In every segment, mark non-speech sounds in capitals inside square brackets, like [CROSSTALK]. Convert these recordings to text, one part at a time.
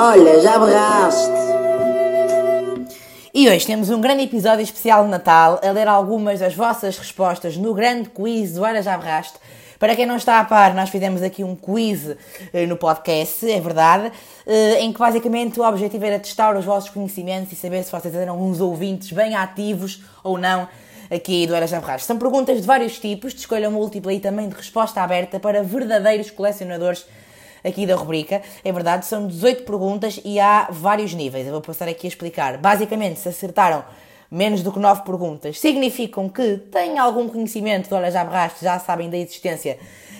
Olha, já berraste. E hoje temos um grande episódio especial de Natal a ler algumas das vossas respostas no grande quiz do Era Já Berraste. Para quem não está a par, nós fizemos aqui um quiz eh, no podcast, é verdade, eh, em que basicamente o objetivo era testar os vossos conhecimentos e saber se vocês eram uns ouvintes bem ativos ou não aqui do Era Já Berraste. São perguntas de vários tipos, de escolha múltipla e também de resposta aberta para verdadeiros colecionadores aqui da rubrica. É verdade, são 18 perguntas e há vários níveis. Eu vou passar aqui a explicar. Basicamente, se acertaram menos do que 9 perguntas, significam que têm algum conhecimento do Olha Já Berraste, já sabem da existência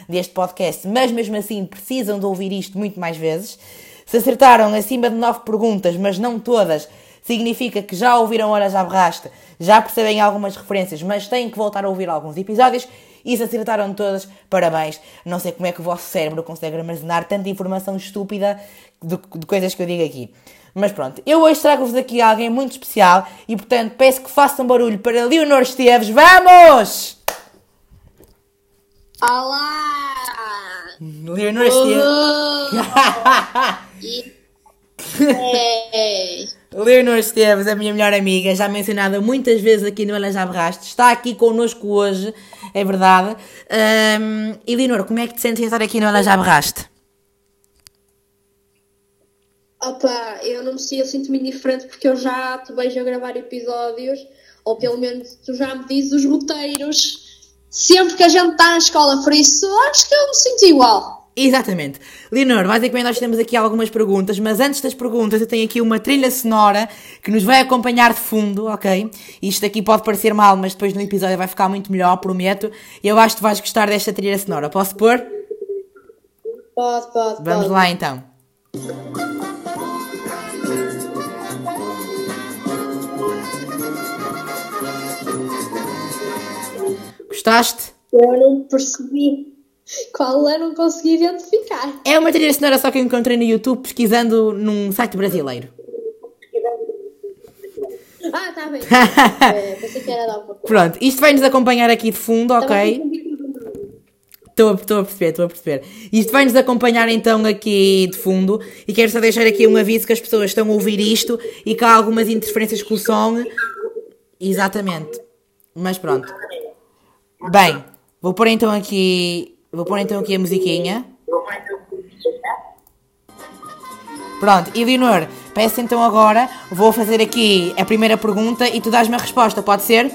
deste podcast, mas mesmo assim precisam de ouvir isto muito mais vezes. Se acertaram acima de 9 perguntas, mas não todas, significa que já ouviram Olha Já Berraste, já percebem algumas referências, mas têm que voltar a ouvir alguns episódios e se acertaram todas, parabéns. Não sei como é que o vosso cérebro consegue armazenar tanta informação estúpida de, de coisas que eu digo aqui. Mas pronto, eu hoje trago-vos aqui alguém muito especial e portanto peço que façam barulho para Leonor Esteves. Vamos! Olá! Leonor Esteves. [LAUGHS] É. Leonor Esteves, a minha melhor amiga, já mencionada muitas vezes aqui no Ela Já Berraste, está aqui connosco hoje, é verdade. Um, e Leonor, como é que te sentes em estar aqui no Ela Já Berraste? Opa, eu não me sinto, eu sinto-me indiferente porque eu já te vejo a gravar episódios, ou pelo menos tu já me dizes os roteiros, sempre que a gente está na escola, por isso acho que eu me sinto igual. Exatamente. Leonor, basicamente nós temos aqui algumas perguntas, mas antes das perguntas eu tenho aqui uma trilha sonora que nos vai acompanhar de fundo, ok? Isto aqui pode parecer mal, mas depois no episódio vai ficar muito melhor, prometo. E eu acho que vais gostar desta trilha sonora. Posso pôr? Pode, pode, Vamos pode. lá então. Gostaste? Eu não percebi qual é, não consegui identificar. É uma trilha sonora só que eu encontrei no YouTube pesquisando num site brasileiro. Ah, tá bem. [LAUGHS] é, pensei que era alguma coisa. Pronto, isto vai nos acompanhar aqui de fundo, ok? Estou a, estou a perceber, estou a perceber. Isto vai nos acompanhar então aqui de fundo e quero só deixar aqui um aviso que as pessoas estão a ouvir isto e que há algumas interferências com o som. Exatamente. Mas pronto. Bem, vou pôr então aqui. Vou pôr então aqui a musiquinha. Pronto, e Leonor, peço então agora, vou fazer aqui a primeira pergunta e tu dás-me a resposta, pode ser?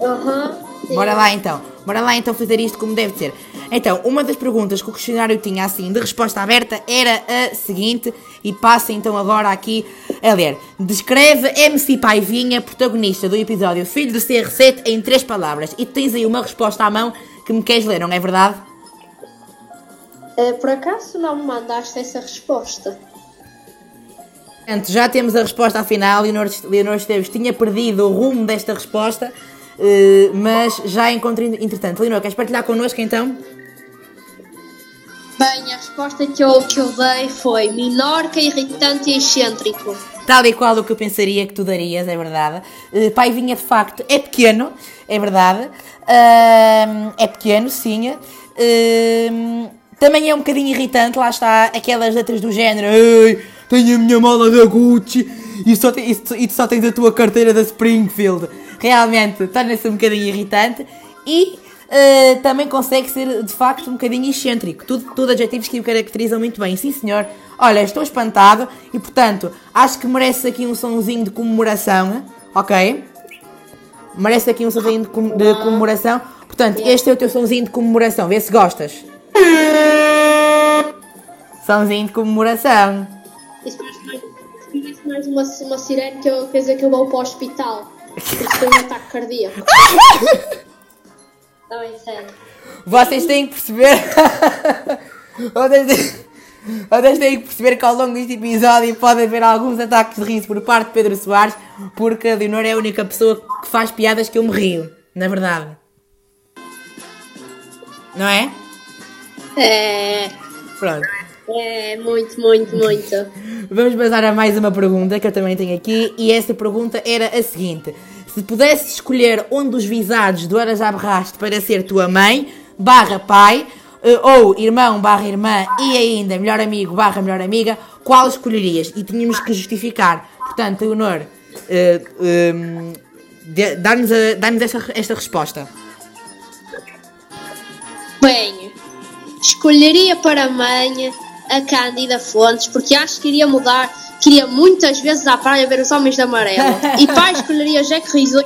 Aham. sim. Bora lá então. Bora lá então fazer isto como deve ser. Então, uma das perguntas que o questionário tinha assim de resposta aberta era a seguinte, e passa então agora aqui a ler. Descreve MC Paivinha, protagonista do episódio Filho do CR7, em três palavras. E tens aí uma resposta à mão que me queres ler, não é verdade? É, por acaso não me mandaste essa resposta? Portanto, já temos a resposta afinal. Leonor, Leonor Esteves tinha perdido o rumo desta resposta, eh, mas já encontrei entretanto. Leonor, queres partilhar connosco então? Bem, a resposta que eu, que eu dei foi minorca, irritante e excêntrico. Tal e qual o que eu pensaria que tu darias, é verdade. Uh, pai vinha de facto, é pequeno, é verdade. Ahm, é pequeno, sim. Ahm, também é um bocadinho irritante, lá está, aquelas letras do género. Ei, tenho a minha mala da Gucci e, só te- e tu só tens a tua carteira da Springfield. Realmente, torna-se um bocadinho irritante. E Uh, também consegue ser de facto um bocadinho excêntrico. Tudo, tudo adjetivos que o caracterizam muito bem. Sim, senhor. Olha, estou espantado e, portanto, acho que merece aqui um sonzinho de comemoração. Ok? Merece aqui um sonzinho de, com- de comemoração. Portanto, este é o teu sonzinho de comemoração. Vê se gostas. Sonzinho de comemoração. Isso parece mais, uma, uma sirene que eu, quer dizer que eu vou para o hospital. Isso tem um ataque cardíaco. [LAUGHS] Não, é sério. Vocês têm que perceber. [LAUGHS] vocês, têm... vocês têm que perceber que ao longo deste episódio pode haver alguns ataques de riso por parte de Pedro Soares, porque a Leonor é a única pessoa que faz piadas que eu me rio, na verdade. Não é? É, Pronto. é muito, muito, muito. Vamos passar a mais uma pergunta que eu também tenho aqui, e essa pergunta era a seguinte: Se pudesses escolher um dos visados do Era Já Berraste para ser tua mãe, barra pai, ou irmão barra irmã e ainda melhor amigo barra melhor amiga, qual escolherias? E tínhamos que justificar. Portanto, Leonor, eh, ehm, de- dá-nos dá-nos esta, esta resposta. Bem, escolheria para a mãe a Cândida Fontes, porque acho que iria mudar, queria muitas vezes à praia ver os homens de amarelo. [LAUGHS] E pai, escolheria Jack Rizzo,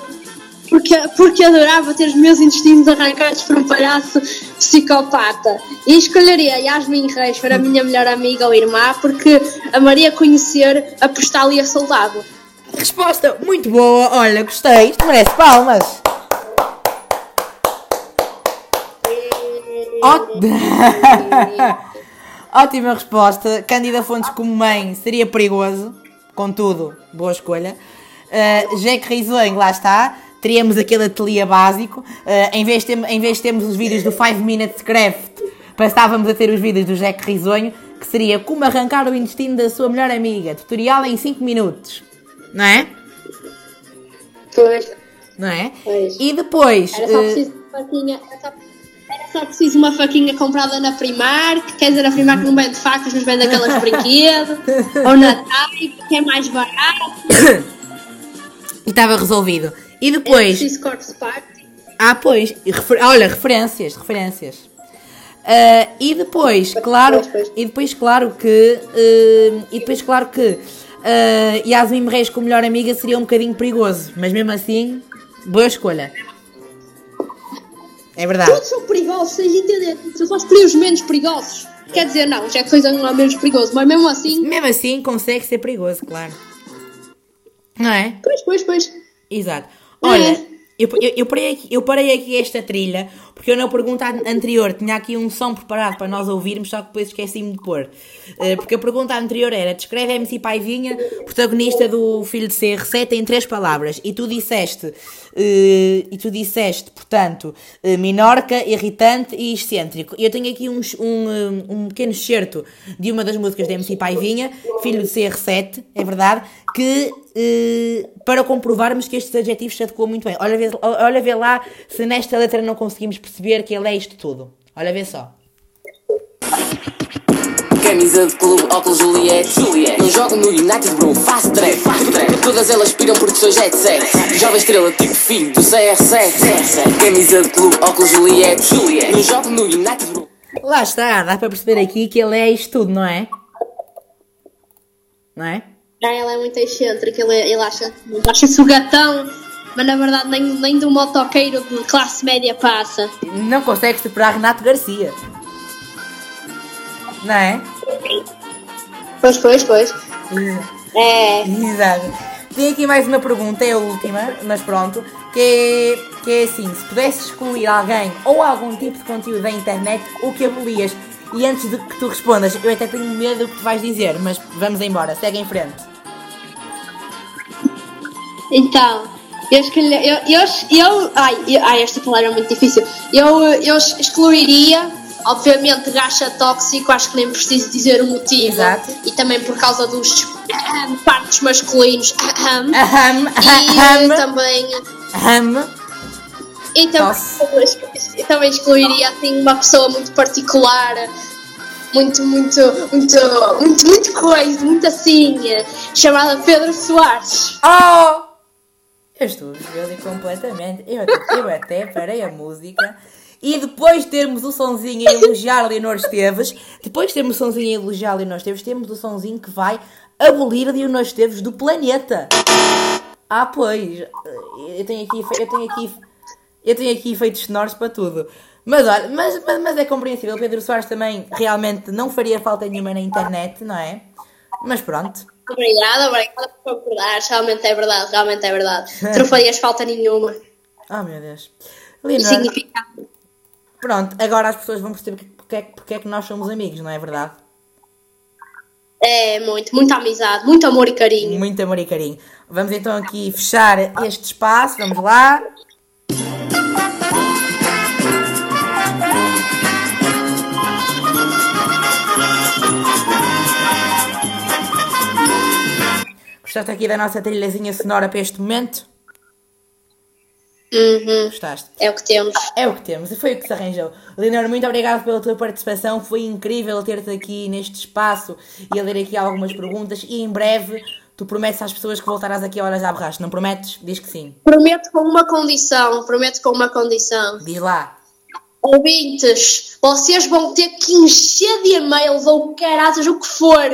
porque, porque adorava ter os meus intestinos arrancados por um palhaço psicopata. E escolheria Yasmin Reis para a minha melhor amiga ou irmã, porque amaria conhecer a Postália Soldado. Resposta muito boa, olha, gostei. Isto merece palmas. [LAUGHS] Ótima resposta. Cândida Fontes como mãe seria perigoso. Contudo, boa escolha. Uh, Jack Risonho, lá está. Teríamos aquele ateliê básico. Uh, em, vez de em vez de termos os vídeos do 5 Minutes Craft, passávamos a ter os vídeos do Jack Risonho, que seria como arrancar o intestino da sua melhor amiga. Tutorial em 5 minutos. Não é? Pois. Não é? Pois. E depois. Era só uh, preciso uma faquinha. Era só, era só preciso uma faquinha comprada na Primark. Quer dizer, a Primark não vende facas, mas vende aquelas de brinquedo. [LAUGHS] Ou na Type, que é mais barato. e estava resolvido. E depois. preciso corte party. Ah, pois. refer- Olha, referências, referências. Ah, e depois, claro, pois, pois. e depois, claro que, ah, e depois, claro que ah, Yasmin Reis como melhor amiga seria um bocadinho perigoso, mas mesmo assim, boa escolha. É verdade. Todos são perigosos, vocês entendem? Eu só escolhi os menos perigosos. Quer dizer, não, já que não é menos perigoso, mas mesmo assim. Mesmo assim, consegue ser perigoso, claro. Não é? Pois, pois, pois. Exato. Olha, É. eu, eu, eu parei aqui, eu parei aqui esta trilha porque eu na pergunta an- anterior tinha aqui um som preparado para nós ouvirmos, só que depois esqueci-me de pôr. Eh, porque a pergunta anterior era: descreve MC Paivinha, protagonista do Filho de CR7, em três palavras. E tu disseste, e tu disseste, portanto, eh, minorca, irritante e excêntrico. Eu tenho aqui uns- um, eh, um pequeno excerto de uma das músicas da MC Paivinha, Filho de CR7, é verdade, que eh, para comprovarmos que estes adjetivos se adequam muito bem. Olha, olha vê lá se nesta letra não conseguimos perceber que ele é isto tudo. Olha, vê só. Camisa de clube, óculos Juliette. Juliette. Não jogo no United, bro, faço trap. Faço trap. Todas elas piram porque sou jet set. Jovem estrela, tipo filho do CR7. Camisa de clube, óculos Juliette. Juliette. Não jogo no United, bro. Lá está, dá para perceber aqui que ele é isto tudo, não é? Não é? Ah, ele é muito excêntrico, ele, ele acha, acha-se o gatão, mas na verdade nem, nem do motoqueiro de classe média passa. Não consegue superar Renato Garcia. Não é? Pois, pois, pois. É. Exato. Tem aqui mais uma pergunta, é a última, mas pronto, que é, que é assim, se pudesses excluir alguém ou algum tipo de conteúdo da internet, o que abolias? E antes de que tu respondas, eu até tenho medo do que tu vais dizer, mas vamos embora, segue em frente. Então, eu escolhi. Eu, eu, eu, ai, eu- ai, esta palavra é muito difícil. Eu, eu excluiria, obviamente, gacha tóxico, acho que nem preciso dizer o motivo. Exato. E também por causa dos partes masculinos. ahem. Aham, E aham, também. aham. E também, eu também excluiria assim, uma pessoa muito particular, muito, muito, muito, muito, muito coisa, muito assim, chamada Pedro Soares. Oh! Eu estou a completamente. Eu, eu até parei a música. E depois de termos o sonzinho a elogiar Leonor Esteves, depois de termos o sonzinho a elogiar Leonor Esteves, temos o sonzinho que vai abolir Leonor Esteves do planeta. Ah, pois. Eu tenho aqui, eu tenho aqui, eu tenho aqui efeitos sonoros para tudo. Mas olha, mas, mas, mas é compreensível. Pedro Soares também realmente não faria falta nenhuma na internet, não é? Mas pronto. Obrigada, obrigada por concordar. Realmente é verdade, realmente é verdade. Tu não farias falta nenhuma. Oh [LAUGHS] meu Deus. Leonor, significado. Pronto, agora as pessoas vão perceber porque, é que- porque é que nós somos amigos, não é verdade? É muito, muita amizade, muito amor e carinho. Muito amor e carinho. Vamos então aqui fechar este espaço, vamos lá. Gostaste aqui da nossa trilhazinha sonora para este momento? Uhum. Gostaste? É o que temos. É o que temos e foi o que se arranjou. Leonor, muito obrigado pela tua participação. Foi incrível ter-te aqui neste espaço e a ler aqui algumas perguntas. E em breve tu prometes às pessoas que voltarás aqui a horas à borracha. Não prometes? Diz que sim. Prometo com uma condição. Prometo com uma condição. Diz lá. Ouvintes, vocês vão ter que encher de e-mails ou caraças, o que for,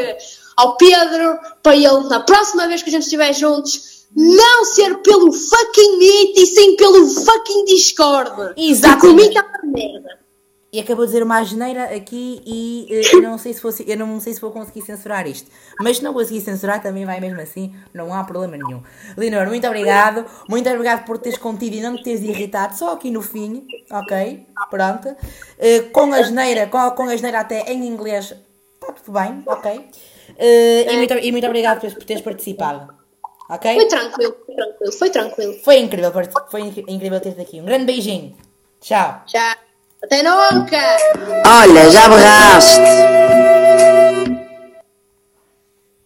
ao Pedro, para ele, na próxima vez que a gente estiver juntos, não ser pelo fucking E sim pelo fucking Discord. Exatamente. Merda. E acabou de dizer uma asneira aqui e eh, [LAUGHS] eu não sei se fosse, eu não sei se vou conseguir censurar isto. Mas se não conseguir censurar também vai mesmo assim, não há problema nenhum. Leonor, muito obrigado. Muito obrigado por teres contido e não te teres irritado, só aqui no fim, ok? Pronto. Eh, com a asneira, com, com a asneira até em inglês, está tudo bem, ok? Eh, e, muito, e muito obrigado por teres participado. Ok? Foi tranquilo, foi tranquilo, foi tranquilo. Foi incrível, foi inc- incrível ter-te aqui. Um grande beijinho. Tchau. Já. Até nunca! Olha, já berraste.